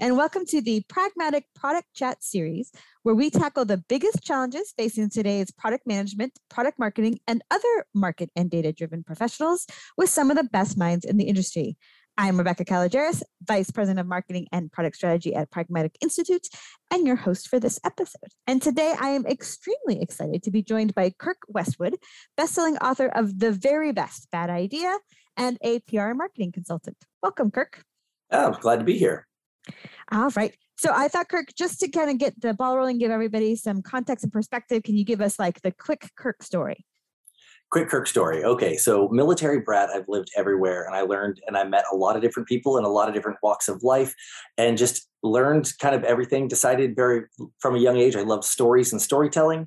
and welcome to the Pragmatic Product Chat series, where we tackle the biggest challenges facing today's product management, product marketing, and other market and data driven professionals with some of the best minds in the industry. I'm Rebecca Kalogeris, Vice President of Marketing and Product Strategy at Pragmatic Institute, and your host for this episode. And today I am extremely excited to be joined by Kirk Westwood, bestselling author of The Very Best Bad Idea and a PR and marketing consultant. Welcome, Kirk. Oh, glad to be here. All right. So I thought, Kirk, just to kind of get the ball rolling, give everybody some context and perspective, can you give us like the quick Kirk story? quick Kirk story. Okay, so military brat, I've lived everywhere and I learned and I met a lot of different people in a lot of different walks of life and just learned kind of everything. Decided very from a young age, I loved stories and storytelling.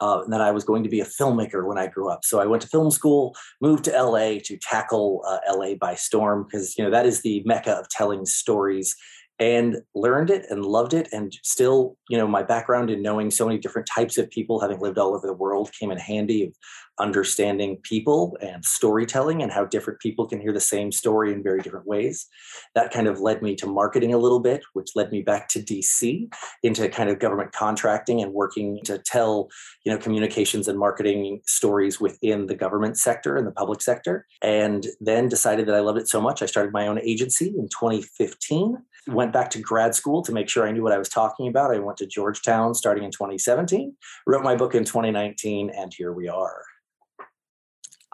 Uh, and that I was going to be a filmmaker when I grew up. So I went to film school, moved to LA to tackle uh, LA by storm because you know that is the mecca of telling stories and learned it and loved it and still you know my background in knowing so many different types of people having lived all over the world came in handy of understanding people and storytelling and how different people can hear the same story in very different ways. That kind of led me to marketing a little bit which led me back to dc into kind of government contracting and working to tell you know communications and marketing stories within the government sector and the public sector. And then decided that i loved it so much i started my own agency in 2015 went back to grad school to make sure I knew what I was talking about. I went to Georgetown starting in 2017, wrote my book in 2019, and here we are.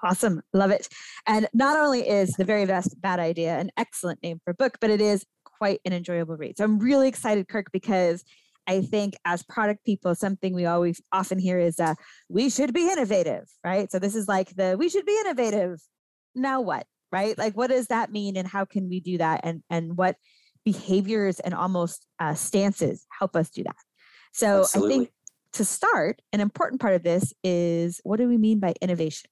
Awesome. Love it. And not only is The Very Best Bad Idea an excellent name for a book, but it is quite an enjoyable read. So I'm really excited, Kirk, because I think as product people, something we always often hear is uh, we should be innovative, right? So this is like the we should be innovative. Now what? Right? Like what does that mean and how can we do that? And and what behaviors and almost uh, stances help us do that. So Absolutely. I think to start, an important part of this is what do we mean by innovation?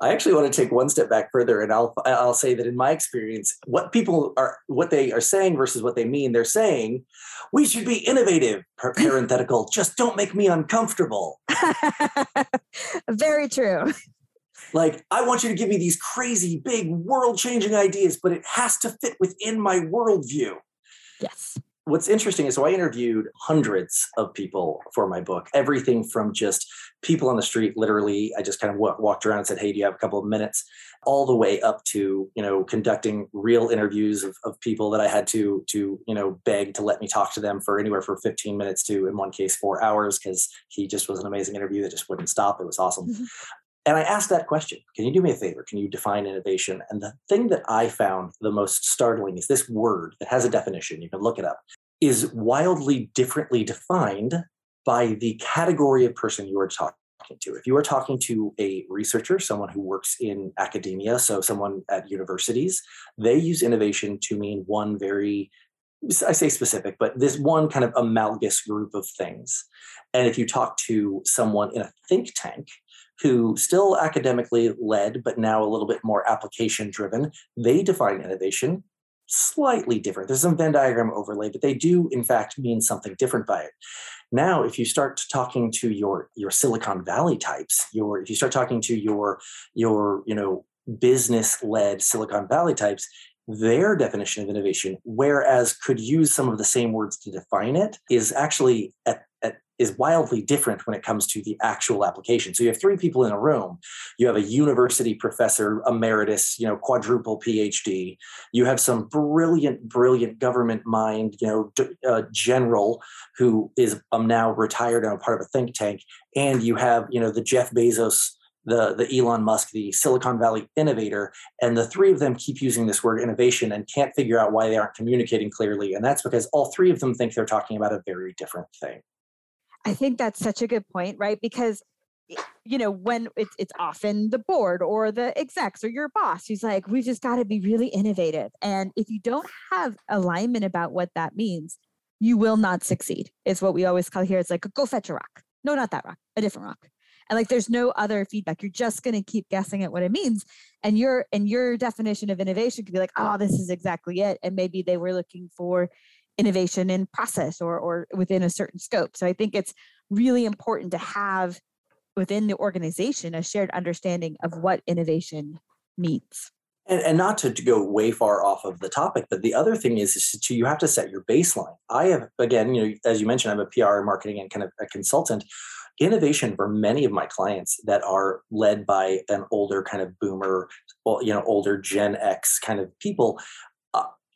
I actually want to take one step back further, and I'll I'll say that in my experience, what people are what they are saying versus what they mean, they're saying we should be innovative. Parenthetical, just don't make me uncomfortable. Very true. Like, I want you to give me these crazy, big, world changing ideas, but it has to fit within my worldview. Yes. What's interesting is so I interviewed hundreds of people for my book, everything from just people on the street, literally. I just kind of walked around and said, Hey, do you have a couple of minutes? All the way up to, you know, conducting real interviews of, of people that I had to, to, you know, beg to let me talk to them for anywhere from 15 minutes to, in one case, four hours, because he just was an amazing interview that just wouldn't stop. It was awesome. Mm-hmm. And I asked that question Can you do me a favor? Can you define innovation? And the thing that I found the most startling is this word that has a definition, you can look it up, is wildly differently defined by the category of person you are talking to. If you are talking to a researcher, someone who works in academia, so someone at universities, they use innovation to mean one very I say specific, but this one kind of amalgamous group of things. And if you talk to someone in a think tank, who still academically led, but now a little bit more application driven, they define innovation slightly different. There's some Venn diagram overlay, but they do in fact mean something different by it. Now, if you start talking to your your Silicon Valley types, your if you start talking to your your you know business led Silicon Valley types, their definition of innovation, whereas could use some of the same words to define it, is actually at is wildly different when it comes to the actual application. So you have three people in a room. You have a university professor emeritus, you know, quadruple PhD. You have some brilliant, brilliant government mind, you know, uh, general who is um, now retired and a part of a think tank, and you have, you know, the Jeff Bezos. The, the Elon Musk, the Silicon Valley innovator, and the three of them keep using this word innovation and can't figure out why they aren't communicating clearly. And that's because all three of them think they're talking about a very different thing. I think that's such a good point, right? Because you know when it's it's often the board or the execs or your boss who's like we just got to be really innovative. And if you don't have alignment about what that means you will not succeed is what we always call here. It's like go fetch a rock. No not that rock a different rock. And like there's no other feedback. You're just going to keep guessing at what it means and your and your definition of innovation could be like oh this is exactly it and maybe they were looking for innovation in process or, or within a certain scope. So I think it's really important to have within the organization a shared understanding of what innovation means. And, and not to, to go way far off of the topic, but the other thing is, is to you have to set your baseline. I have again, you know, as you mentioned, I'm a PR marketing and kind of a consultant. Innovation for many of my clients that are led by an older kind of boomer, you know, older Gen X kind of people,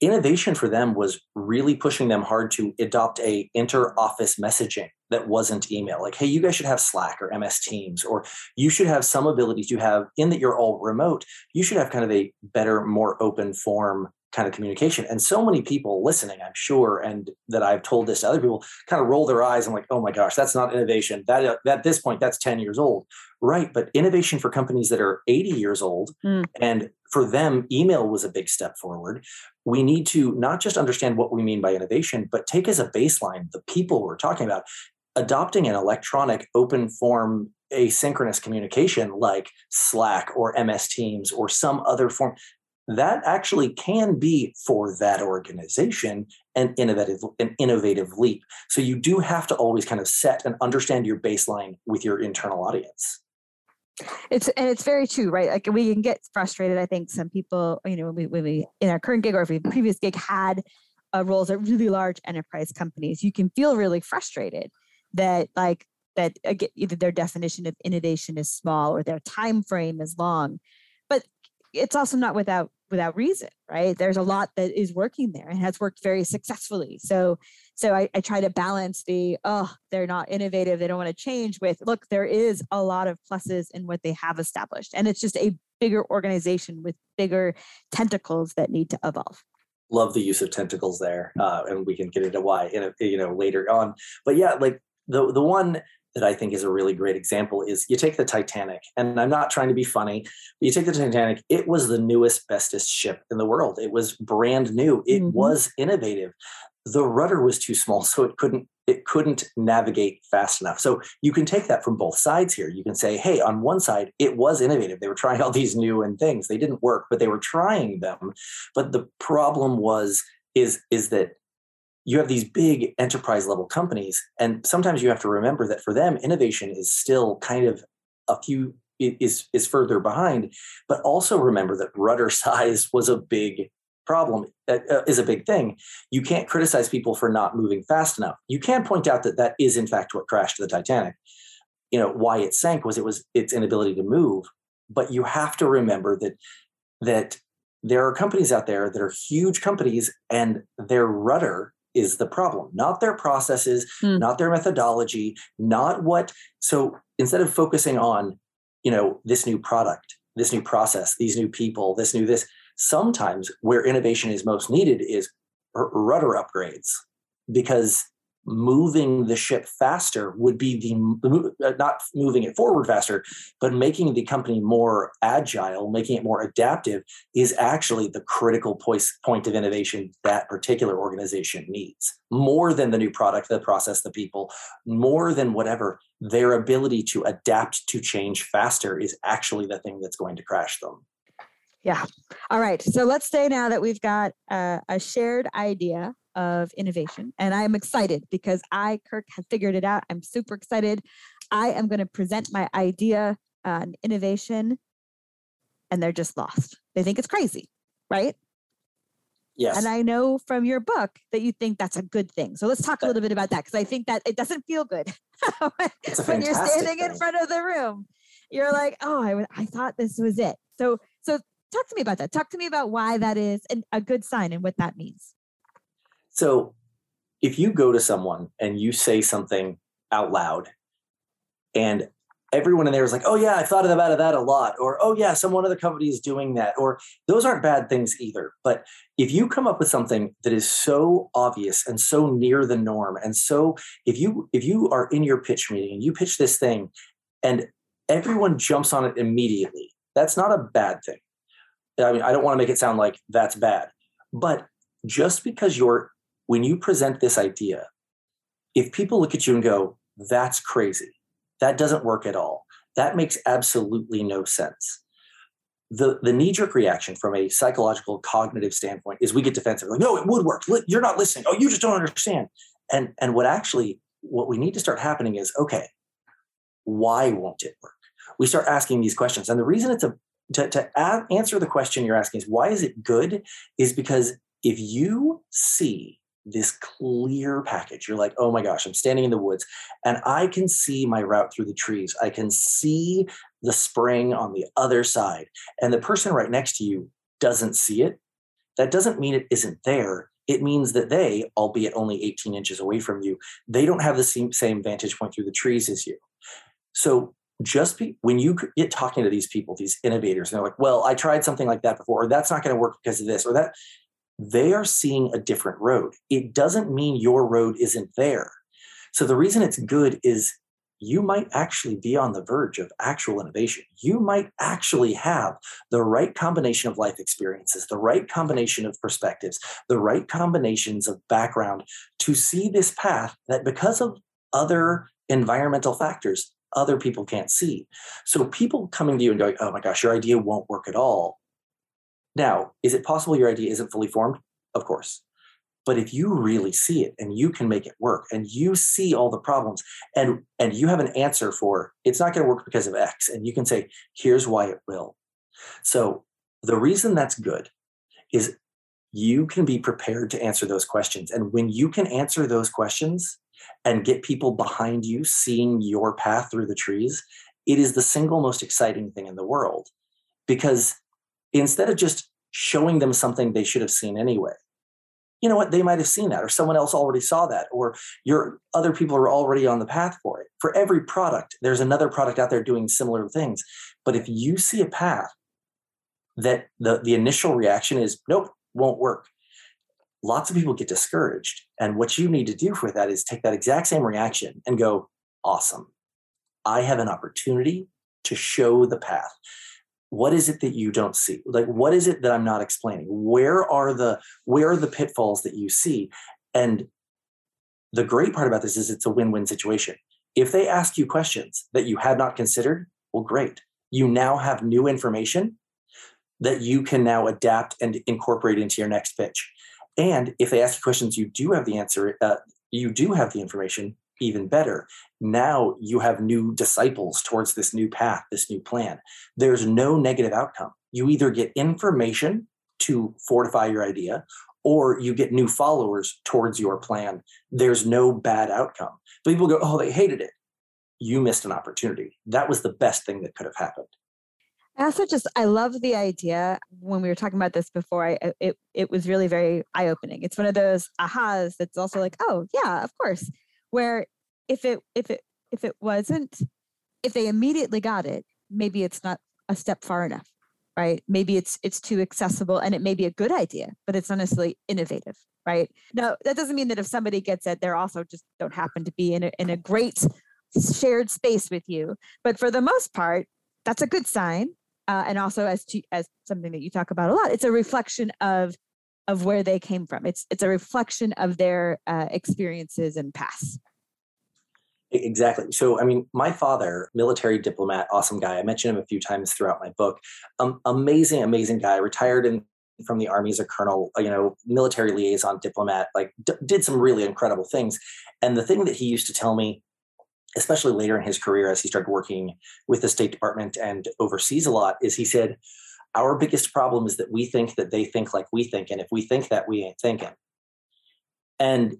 innovation for them was really pushing them hard to adopt a inter-office messaging that wasn't email like hey you guys should have slack or ms teams or you should have some ability to have in that you're all remote. You should have kind of a better more open form kind of communication. And so many people listening i'm sure and that i've told this to other people kind of roll their eyes and like oh my gosh that's not innovation. That uh, at this point that's 10 years old. Right but innovation for companies that are 80 years old mm. and for them email was a big step forward. We need to not just understand what we mean by innovation but take as a baseline the people we're talking about. Adopting an electronic open form asynchronous communication like Slack or MS Teams or some other form, that actually can be for that organization an innovative an innovative leap. So you do have to always kind of set and understand your baseline with your internal audience. It's and it's very true, right? Like we can get frustrated. I think some people, you know, when we, when we in our current gig or if we previous gig had uh, roles at really large enterprise companies, you can feel really frustrated that like that again, either their definition of innovation is small or their time frame is long but it's also not without without reason right? There's a lot that is working there and has worked very successfully. So so I, I try to balance the oh they're not innovative they don't want to change with look there is a lot of pluses in what they have established and it's just a bigger organization with bigger tentacles that need to evolve. Love the use of tentacles there uh, and we can get into why in a, you know later on. But yeah like the the one that I think is a really great example is you take the Titanic, and I'm not trying to be funny, but you take the Titanic, it was the newest, bestest ship in the world. It was brand new, it mm-hmm. was innovative. The rudder was too small, so it couldn't it couldn't navigate fast enough. So you can take that from both sides here. You can say, hey, on one side, it was innovative. They were trying all these new and things. They didn't work, but they were trying them. But the problem was is is that you have these big enterprise level companies and sometimes you have to remember that for them innovation is still kind of a few is is further behind. But also remember that rudder size was a big problem uh, uh, is a big thing. You can't criticize people for not moving fast enough. You can point out that that is in fact what crashed the titanic. You know why it sank was it was its inability to move. But you have to remember that that there are companies out there that are huge companies and their rudder is the problem, not their processes, mm. not their methodology, not what. So instead of focusing on, you know, this new product, this new process, these new people, this new this, sometimes where innovation is most needed is rudder upgrades because moving the ship faster would be the uh, not moving it forward faster but making the company more agile making it more adaptive is actually the critical point of innovation that particular organization needs. More than the new product the process the people more than whatever their ability to adapt to change faster is actually the thing that's going to crash them. Yeah. All right. So let's say now that we've got a shared idea of innovation. And I'm excited because I, Kirk, have figured it out. I'm super excited. I am going to present my idea on innovation, and they're just lost. They think it's crazy, right? Yes. And I know from your book that you think that's a good thing. So let's talk a little bit about that because I think that it doesn't feel good when you're standing thing. in front of the room. You're like, oh, I, I thought this was it. So, so talk to me about that. Talk to me about why that is an, a good sign and what that means. So if you go to someone and you say something out loud and everyone in there is like, oh yeah, I thought about that a lot, or oh yeah, someone other company is doing that, or those aren't bad things either. But if you come up with something that is so obvious and so near the norm, and so if you if you are in your pitch meeting and you pitch this thing and everyone jumps on it immediately, that's not a bad thing. I mean, I don't want to make it sound like that's bad, but just because you're when you present this idea, if people look at you and go, that's crazy, that doesn't work at all, that makes absolutely no sense. The, the knee jerk reaction from a psychological cognitive standpoint is we get defensive like no it would work. You're not listening. Oh you just don't understand. And and what actually what we need to start happening is okay why won't it work? We start asking these questions. And the reason it's a to, to add, answer the question you're asking is why is it good? Is because if you see this clear package. You're like, oh my gosh, I'm standing in the woods and I can see my route through the trees. I can see the spring on the other side. And the person right next to you doesn't see it. That doesn't mean it isn't there. It means that they, albeit only 18 inches away from you, they don't have the same, same vantage point through the trees as you. So just be, when you get talking to these people, these innovators, and they're like, well, I tried something like that before, or that's not going to work because of this, or that, they are seeing a different road. It doesn't mean your road isn't there. So the reason it's good is you might actually be on the verge of actual innovation. You might actually have the right combination of life experiences, the right combination of perspectives, the right combinations of background to see this path that because of other environmental factors, other people can't see. So people coming to you and going, oh my gosh, your idea won't work at all. Now, is it possible your idea isn't fully formed? Of course. But if you really see it and you can make it work and you see all the problems and and you have an answer for it's not going to work because of X and you can say here's why it will. So the reason that's good is you can be prepared to answer those questions and when you can answer those questions and get people behind you seeing your path through the trees, it is the single most exciting thing in the world because instead of just showing them something they should have seen anyway. You know what? They might have seen that or someone else already saw that or your other people are already on the path for it. For every product there's another product out there doing similar things. But if you see a path that the, the initial reaction is nope won't work lots of people get discouraged. And what you need to do for that is take that exact same reaction and go awesome. I have an opportunity to show the path what is it that you don't see? Like what is it that i'm not explaining? Where are the where are the pitfalls that you see? And the great part about this is it's a win-win situation. If they ask you questions that you had not considered well great. You now have new information that you can now adapt and incorporate into your next pitch. And if they ask you questions you do have the answer uh, you do have the information even better. Now you have new disciples towards this new path, this new plan. There's no negative outcome. You either get information to fortify your idea or you get new followers towards your plan. There's no bad outcome. People go, oh, they hated it. You missed an opportunity. That was the best thing that could have happened. I also just I love the idea when we were talking about this before. I it it was really very eye opening. It's one of those ahas that's also like, oh yeah, of course where if it if it if it wasn't if they immediately got it maybe it's not a step far enough right maybe it's it's too accessible and it may be a good idea but it's honestly innovative right now that doesn't mean that if somebody gets it they're also just don't happen to be in a, in a great shared space with you but for the most part that's a good sign uh, and also as to, as something that you talk about a lot it's a reflection of of where they came from. It's it's a reflection of their uh, experiences and past. Exactly. So, I mean, my father, military diplomat, awesome guy. I mentioned him a few times throughout my book. Um, amazing, amazing guy. Retired in, from the army as a colonel. You know, military liaison diplomat. Like, d- did some really incredible things. And the thing that he used to tell me, especially later in his career, as he started working with the State Department and overseas a lot, is he said, our biggest problem is that we think that they think like we think. And if we think that, we ain't thinking. And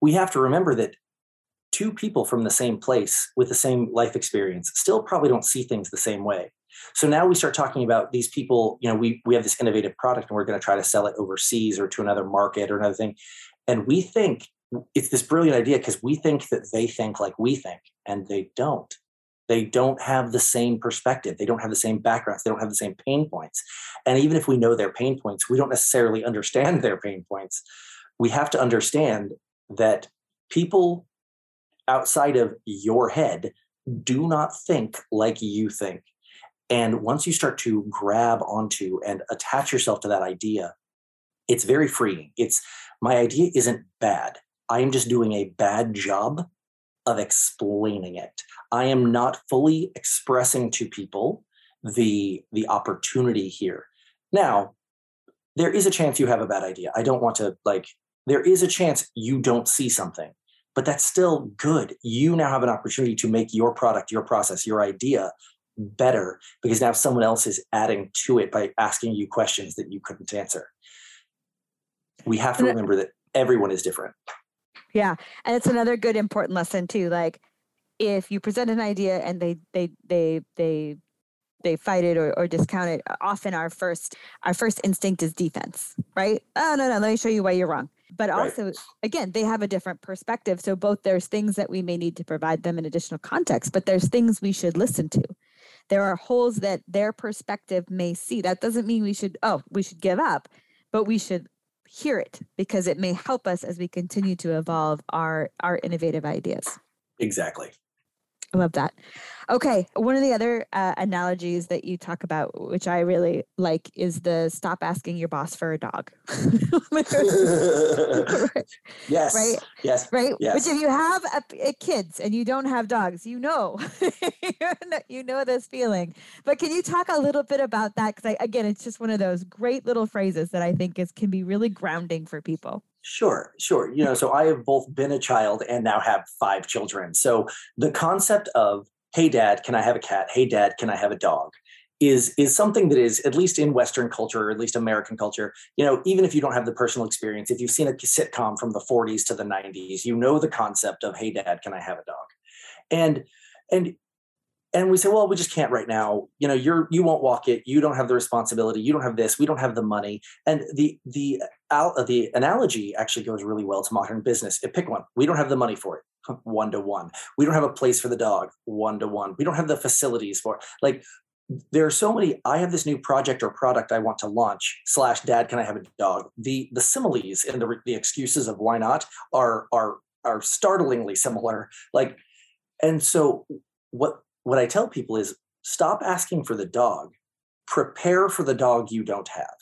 we have to remember that two people from the same place with the same life experience still probably don't see things the same way. So now we start talking about these people, you know, we, we have this innovative product and we're going to try to sell it overseas or to another market or another thing. And we think it's this brilliant idea because we think that they think like we think and they don't. They don't have the same perspective. They don't have the same backgrounds. They don't have the same pain points. And even if we know their pain points we don't necessarily understand their pain points. We have to understand that people outside of your head do not think like you think and once you start to grab onto and attach yourself to that idea it's very freeing it's my idea isn't bad i am just doing a bad job of explaining it. I am not fully expressing to people the the opportunity here. Now, there is a chance you have a bad idea. I don't want to like there is a chance you don't see something, but that's still good. You now have an opportunity to make your product, your process, your idea better because now someone else is adding to it by asking you questions that you couldn't answer. We have to remember that everyone is different. Yeah. And it's another good important lesson too. Like if you present an idea and they they they they they fight it or, or discount it often our first our first instinct is defense right oh no no let me show you why you're wrong but right. also again they have a different perspective. So both there's things that we may need to provide them in additional context but there's things we should listen to. There are holes that their perspective may see. That doesn't mean we should oh we should give up but we should hear it because it may help us as we continue to evolve our our innovative ideas. Exactly I love that. Okay, one of the other uh, analogies that you talk about, which I really like, is the stop asking your boss for a dog. yes. Right. Yes. Right. Yes. Which, if you have a, a kids and you don't have dogs, you know, you know this feeling. But can you talk a little bit about that? Because again, it's just one of those great little phrases that I think is can be really grounding for people. Sure, sure. You know, so I have both been a child and now have five children. So the concept of, hey, dad, can I have a cat? Hey, dad, can I have a dog? Is, is something that is at least in western culture or at least american culture you know even if you don't have the personal experience if you've seen a sitcom from the 40s to the 90s you know the concept of hey dad can i have a dog and and and we say well we just can't right now. You know you're you won't walk it. You don't have the responsibility. You don't have this. We don't have the money. And the the uh, the analogy actually goes really well to modern business. Pick one. We don't have the money for it. One to one. We don't have a place for the dog. One to one. We don't have the facilities for it. like there are so many i have this new project or product i want to launch slash dad can i have a dog? The the similes and the, the excuses of why not are are are startlingly similar. Like and so what what I tell people is stop asking for the dog, prepare for the dog you don't have.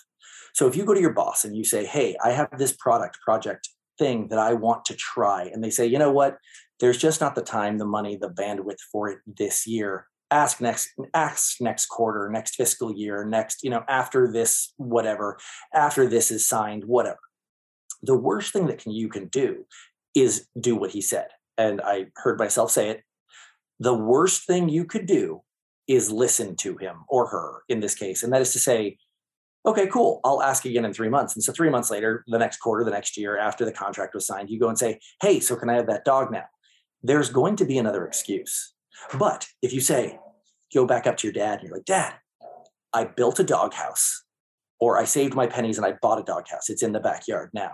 So if you go to your boss and you say, Hey, I have this product, project thing that I want to try, and they say, You know what? There's just not the time, the money, the bandwidth for it this year. Ask next, ask next quarter, next fiscal year, next, you know, after this, whatever, after this is signed, whatever. The worst thing that can, you can do is do what he said. And I heard myself say it the worst thing you could do is listen to him or her in this case. And that is to say, okay, cool, I'll ask again in three months. And so three months later, the next quarter, the next year, after the contract was signed, you go and say, hey, so can I have that dog now? There's going to be another excuse. But if you say, go back up to your dad and you're like, Dad, I built a doghouse or I saved my pennies and I bought a doghouse. It's in the backyard now.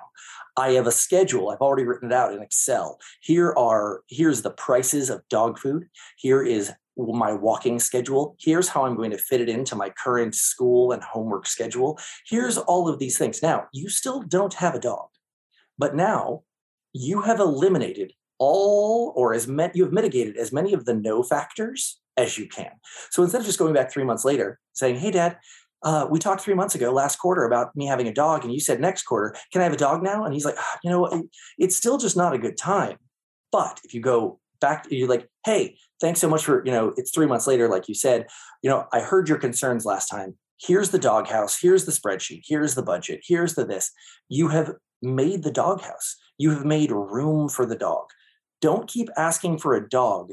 I have a schedule. I've already written it out in Excel. Here are here's the prices of dog food. Here is my walking schedule. Here's how I'm going to fit it into my current school and homework schedule. Here's all of these things. Now, you still don't have a dog, but now you have eliminated all or as met you have mitigated as many of the no factors as you can. So instead of just going back three months later saying, Hey, dad, uh, we talked three months ago, last quarter, about me having a dog, and you said next quarter, can I have a dog now? And he's like, oh, you know, it, it's still just not a good time. But if you go back, you're like, hey, thanks so much for, you know, it's three months later, like you said, you know, I heard your concerns last time. Here's the doghouse. Here's the spreadsheet. Here's the budget. Here's the this. You have made the doghouse. You have made room for the dog. Don't keep asking for a dog.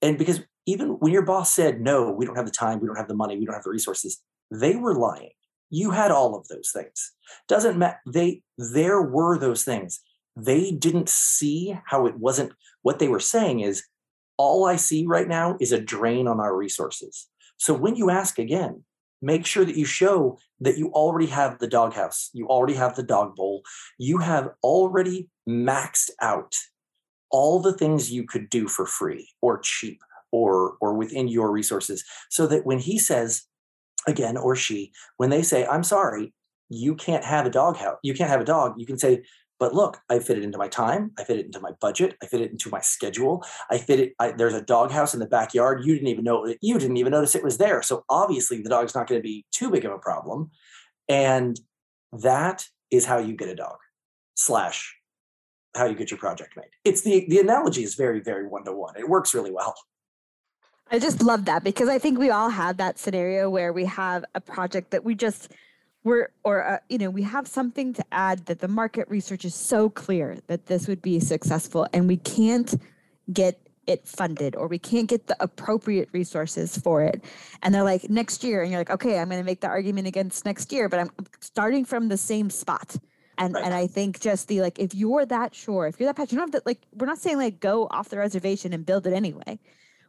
And because even when your boss said, no, we don't have the time, we don't have the money, we don't have the resources, they were lying. You had all of those things. Doesn't matter. They there were those things. They didn't see how it wasn't. What they were saying is, all I see right now is a drain on our resources. So when you ask again, make sure that you show that you already have the doghouse, you already have the dog bowl, you have already maxed out all the things you could do for free or cheap or or within your resources so that when he says again or she when they say i'm sorry you can't have a dog house you can't have a dog you can say but look i fit it into my time i fit it into my budget i fit it into my schedule i fit it I, there's a dog house in the backyard you didn't even know you didn't even notice it was there. So obviously the dog's not going to be too big of a problem and that is how you get a dog slash how you get your project made. It's the the analogy is very very one to one it works really well I just love that because I think we all have that scenario where we have a project that we just we're or uh, you know we have something to add that the market research is so clear that this would be successful and we can't get it funded or we can't get the appropriate resources for it. And they're like, next year. And you're like, okay, I'm going to make the argument against next year, but I'm starting from the same spot. And, right. and I think just the like, if you're that sure, if you're that passionate, you don't have to like, we're not saying like go off the reservation and build it anyway.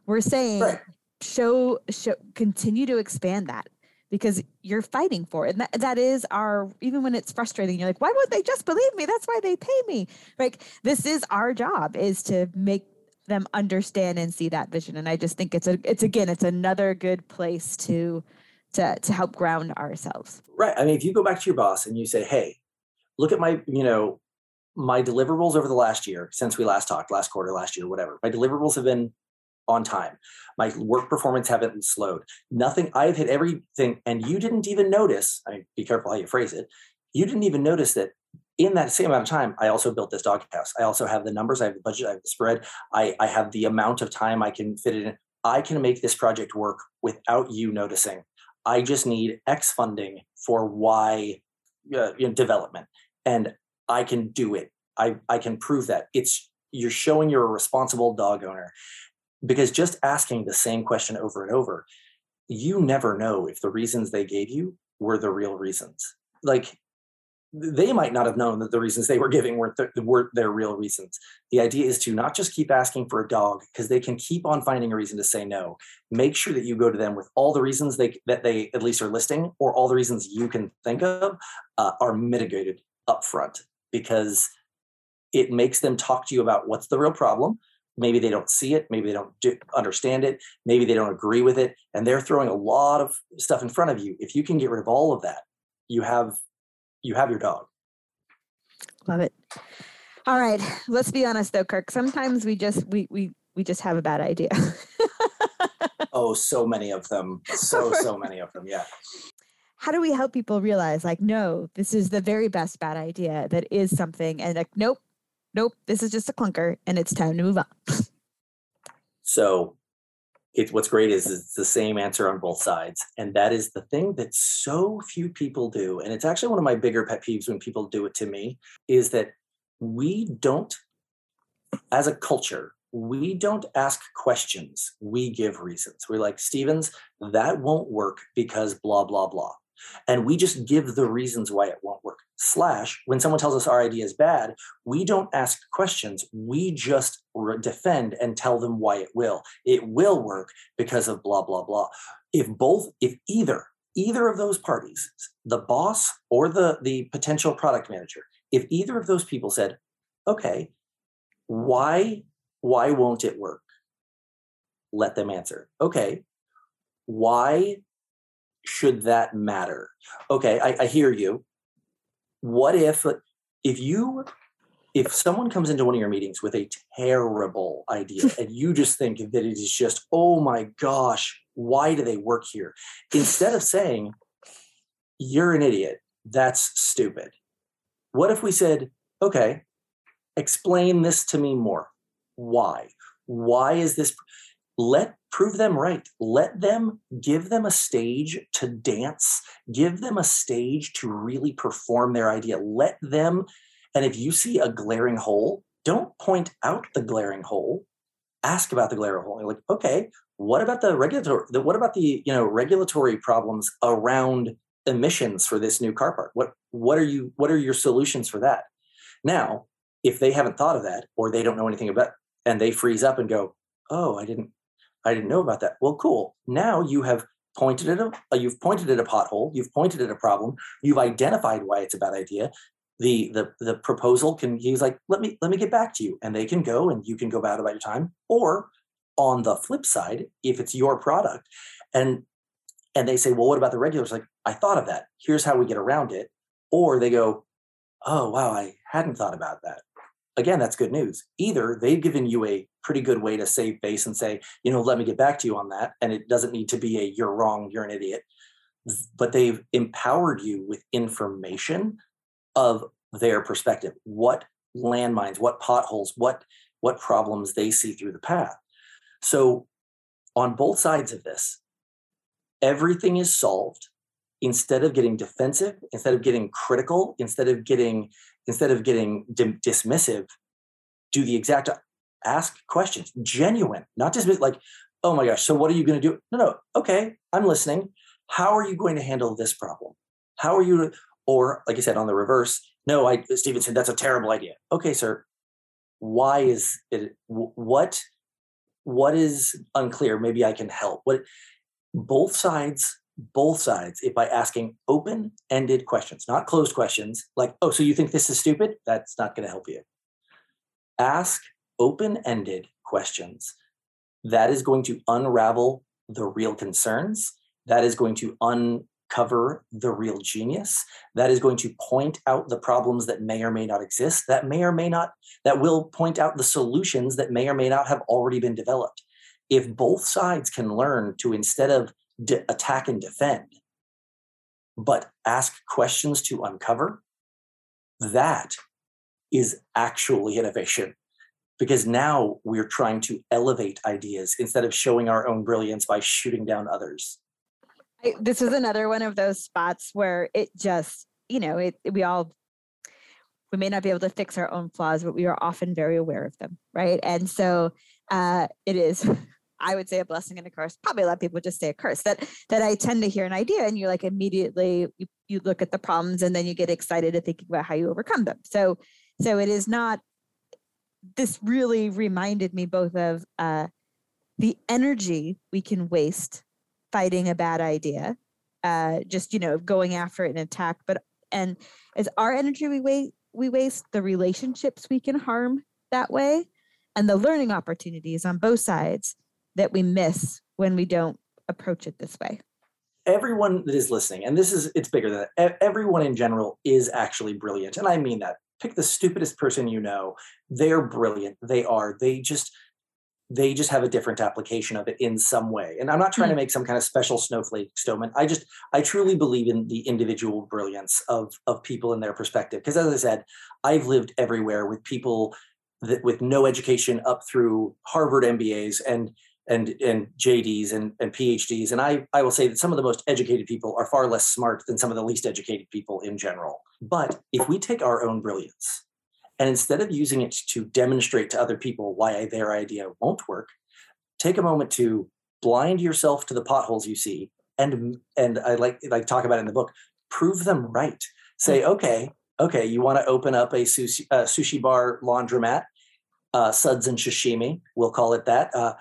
We're saying right. show, show, continue to expand that because you're fighting for it. And that, that is our, even when it's frustrating, you're like, why won't they just believe me? That's why they pay me. Like, this is our job is to make them understand and see that vision. And I just think it's a, it's again, it's another good place to, to, to help ground ourselves. Right. I mean, if you go back to your boss and you say, Hey, look at my, you know, my deliverables over the last year since we last talked, last quarter, last year, whatever. My deliverables have been on time. My work performance haven't slowed. Nothing. I've hit everything, and you didn't even notice. I mean, be careful how you phrase it. You didn't even notice that in that same amount of time, I also built this doghouse. I also have the numbers. I have the budget. I have the spread. I, I have the amount of time I can fit it in. I can make this project work without you noticing. I just need X funding for Y uh, development, and I can do it. I I can prove that it's you're showing you're a responsible dog owner because just asking the same question over and over you never know if the reasons they gave you were the real reasons like they might not have known that the reasons they were giving weren't, the, weren't their real reasons. The idea is to not just keep asking for a dog because they can keep on finding a reason to say no. Make sure that you go to them with all the reasons they that they at least are listing, or all the reasons you can think of uh, are mitigated up front because it makes them talk to you about what's the real problem maybe they don't see it maybe they don't do, understand it maybe they don't agree with it and they're throwing a lot of stuff in front of you. If you can get rid of all of that you have you have your dog. Love it. All right let's be honest though kirk sometimes we just we we we just have a bad idea. Oh so many of them. So so many of them yeah. How do we help people realize like no this is the very best bad idea that is something and like nope nope, this is just a clunker and it's time to move on. so it's what's great is it's the same answer on both sides. And that is the thing that so few people do. And it's actually one of my bigger pet peeves when people do it to me is that we don't, as a culture, we don't ask questions. We give reasons. We're like, Stevens, that won't work because blah, blah, blah. And we just give the reasons why it won't work. Slash, when someone tells us our idea is bad, we don't ask questions. We just defend and tell them why it will. It will work because of blah, blah, blah. If both, if either, either of those parties, the boss or the, the potential product manager, if either of those people said, okay, why, why won't it work? Let them answer. Okay, why should that matter? Okay, I, I hear you. What if if you if someone comes into one of your meetings with a terrible idea and you just think that it is just, oh my gosh, why do they work here? Instead of saying, you're an idiot, that's stupid. What if we said, okay, explain this to me more? Why? Why is this? let prove them right. Let them give them a stage to dance. Give them a stage to really perform their idea. Let them and if you see a glaring hole don't point out the glaring hole. Ask about the glaring hole. You're like okay what about the regulatory what about the you know regulatory problems around emissions for this new car park? What what are you what are your solutions for that? Now if they haven't thought of that or they don't know anything about and they freeze up and go oh i didn't I didn't know about that. Well, cool. Now you have pointed at a uh, you've pointed at a pothole, you've pointed at a problem, you've identified why it's a bad idea. The the the proposal can he's like, let me let me get back to you. And they can go and you can go about about your time. Or on the flip side, if it's your product and and they say, well, what about the regulars? Like, I thought of that. Here's how we get around it. Or they go, oh wow, I hadn't thought about that again, that's good news. Either they've given you a pretty good way to save face and say, you know, let me get back to you on that. And it doesn't need to be a you're wrong, you're an idiot. But they've empowered you with information of their perspective. What landmines, what potholes, what what problems they see through the path. So on both sides of this, everything is solved instead of getting defensive, instead of getting critical, instead of getting instead of getting dim- dismissive, do the exact ask questions, genuine, not just like, oh my gosh, so what are you going to do? No, no, okay, I'm listening. How are you going to handle this problem? How are you, or like I said, on the reverse, no, I, Stevenson, that's a terrible idea. Okay, sir, why is it, what, what is unclear? Maybe I can help. What, both sides both sides if by asking open-ended questions not closed questions like oh so you think this is stupid? That's not going to help you. Ask open-ended questions. That is going to unravel the real concerns. That is going to uncover the real genius. That is going to point out the problems that may or may not exist that may or may not that will point out the solutions that may or may not have already been developed. If both sides can learn to instead of de- attack and defend, but ask questions to uncover, that is actually innovation. Because now we're trying to elevate ideas instead of showing our own brilliance by shooting down others. I, this is another one of those spots where it just, you know, it we all we may not be able to fix our own flaws, but we are often very aware of them, right? And so uh, it is I would say a blessing and a curse. Probably a lot of people just say a curse. That that I tend to hear an idea and you like immediately you, you look at the problems and then you get excited at thinking about how you overcome them. So so it is not this really reminded me both of uh, the energy we can waste fighting a bad idea, uh, just you know going after it and attack, but and as our energy we waste we waste the relationships we can harm that way and the learning opportunities on both sides that we miss when we don't approach it this way. Everyone that is listening and this is it's bigger than that everyone in general is actually brilliant and i mean that. Pick the stupidest person you know. They're brilliant. They are. They just they just have a different application of it in some way. And i'm not trying mm-hmm. to make some kind of special snowflake stoneman i just i truly believe in the individual brilliance of of people and their perspective. Because as i said i've lived everywhere with people that with no education up through harvard mbas and and and JDs and, and PhDs. And I, I will say that some of the most educated people are far less smart than some of the least educated people in general. But if we take our own brilliance and instead of using it to demonstrate to other people why their idea won't work, take a moment to blind yourself to the potholes you see and and I like like talk about in the book, prove them right. Say, mm. okay, okay, you want to open up a sushi, uh, sushi bar laundromat, uh, suds and sashimi, we'll call it that. Uh,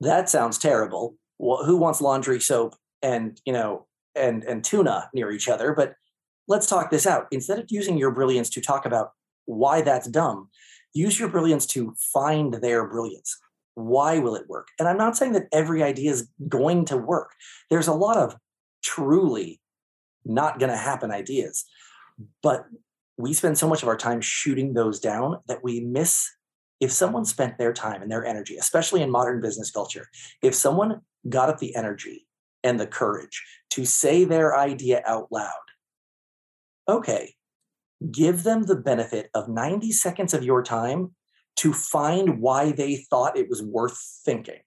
that sounds terrible. Well, who wants laundry soap and you know and and tuna near each other? But let's talk this out. Instead of using your brilliance to talk about why that's dumb, use your brilliance to find their brilliance. Why will it work? And I'm not saying that every idea is going to work. There's a lot of truly not going to happen ideas. But we spend so much of our time shooting those down that we miss if someone spent their time and their energy, especially in modern business culture, if someone got up the energy and the courage to say their idea out loud, okay, give them the benefit of 90 seconds of your time to find why they thought it was worth thinking.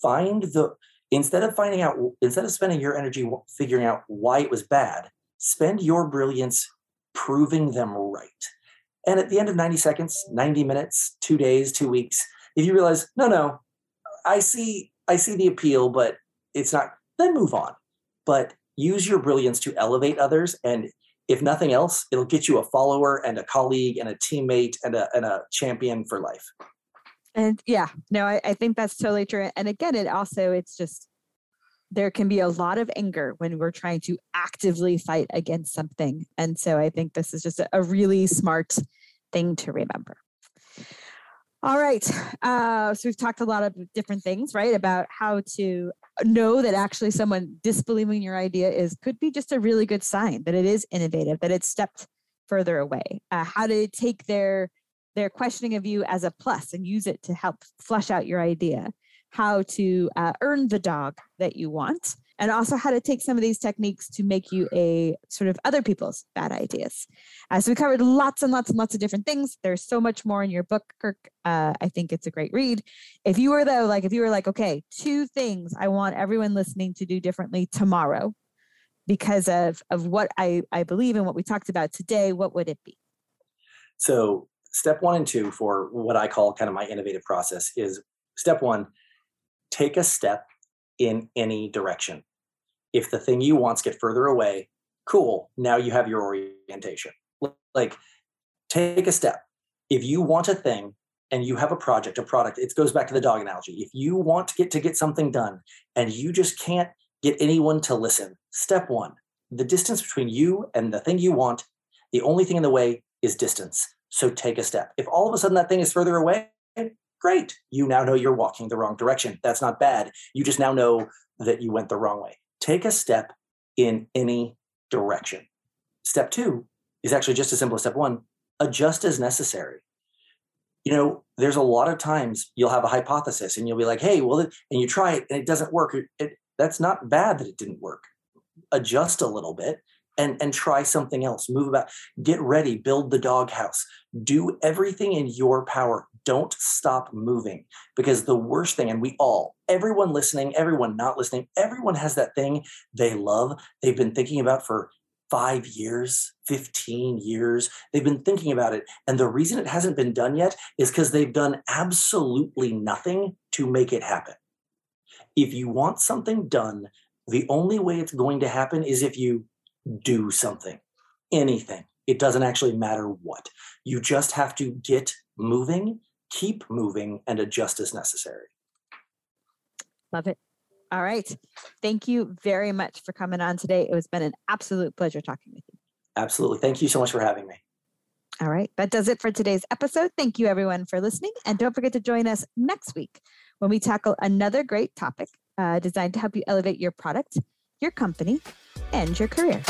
Find the, instead of finding out, instead of spending your energy figuring out why it was bad, spend your brilliance proving them right. And at the end of 90 seconds, 90 minutes, two days, two weeks, if you realize, no, no, I see, I see the appeal, but it's not, then move on. But use your brilliance to elevate others. And if nothing else, it'll get you a follower and a colleague and a teammate and a, and a champion for life. And yeah, no, I, I think that's totally true. And again, it also, it's just, there can be a lot of anger when we're trying to actively fight against something. And so I think this is just a, really smart thing to remember. All right. Uh, so we've talked a lot of different things, right? About how to know that actually someone disbelieving your idea is could be just a really good sign that it is innovative, that it's stepped further away. Uh, how to take their their questioning of you as a plus and use it to help flush out your idea how to uh, earn the dog that you want, and also how to take some of these techniques to make you a sort of other people's bad ideas. Uh, so we covered lots and lots and lots of different things. There's so much more in your book, Kirk. Uh, I think it's a great read. If you were though, like if you were like, okay, two things I want everyone listening to do differently tomorrow because of of what I I believe and what we talked about today, what would it be? So step one and two for what I call kind of my innovative process is step one, take a step in any direction. If the thing you want get further away, cool. Now you have your orientation. Like, take a step. If you want a thing and you have a project, a product, it goes back to the dog analogy. If you want to get to get something done and you just can't get anyone to listen, step one, the distance between you and the thing you want, the only thing in the way is distance. So take a step. If all of a sudden that thing is further away, great. You now know you're walking the wrong direction. That's not bad. You just now know that you went the wrong way. Take a step in any direction. Step two is actually just as simple as step one adjust as necessary. You know, there's a lot of times you'll have a hypothesis and you'll be like, hey, well, and you try it and it doesn't work. It, that's not bad that it didn't work. Adjust a little bit and and try something else move about get ready build the doghouse do everything in your power don't stop moving because the worst thing and we all everyone listening everyone not listening everyone has that thing they love they've been thinking about for 5 years 15 years they've been thinking about it and the reason it hasn't been done yet is cuz they've done absolutely nothing to make it happen if you want something done the only way it's going to happen is if you do something, anything. It doesn't actually matter what. You just have to get moving, keep moving, and adjust as necessary. Love it. All right. Thank you very much for coming on today. It has been an absolute pleasure talking with you. Absolutely. Thank you so much for having me. All right. That does it for today's episode. Thank you, everyone, for listening. And don't forget to join us next week when we tackle another great topic uh, designed to help you elevate your product, your company, and your career.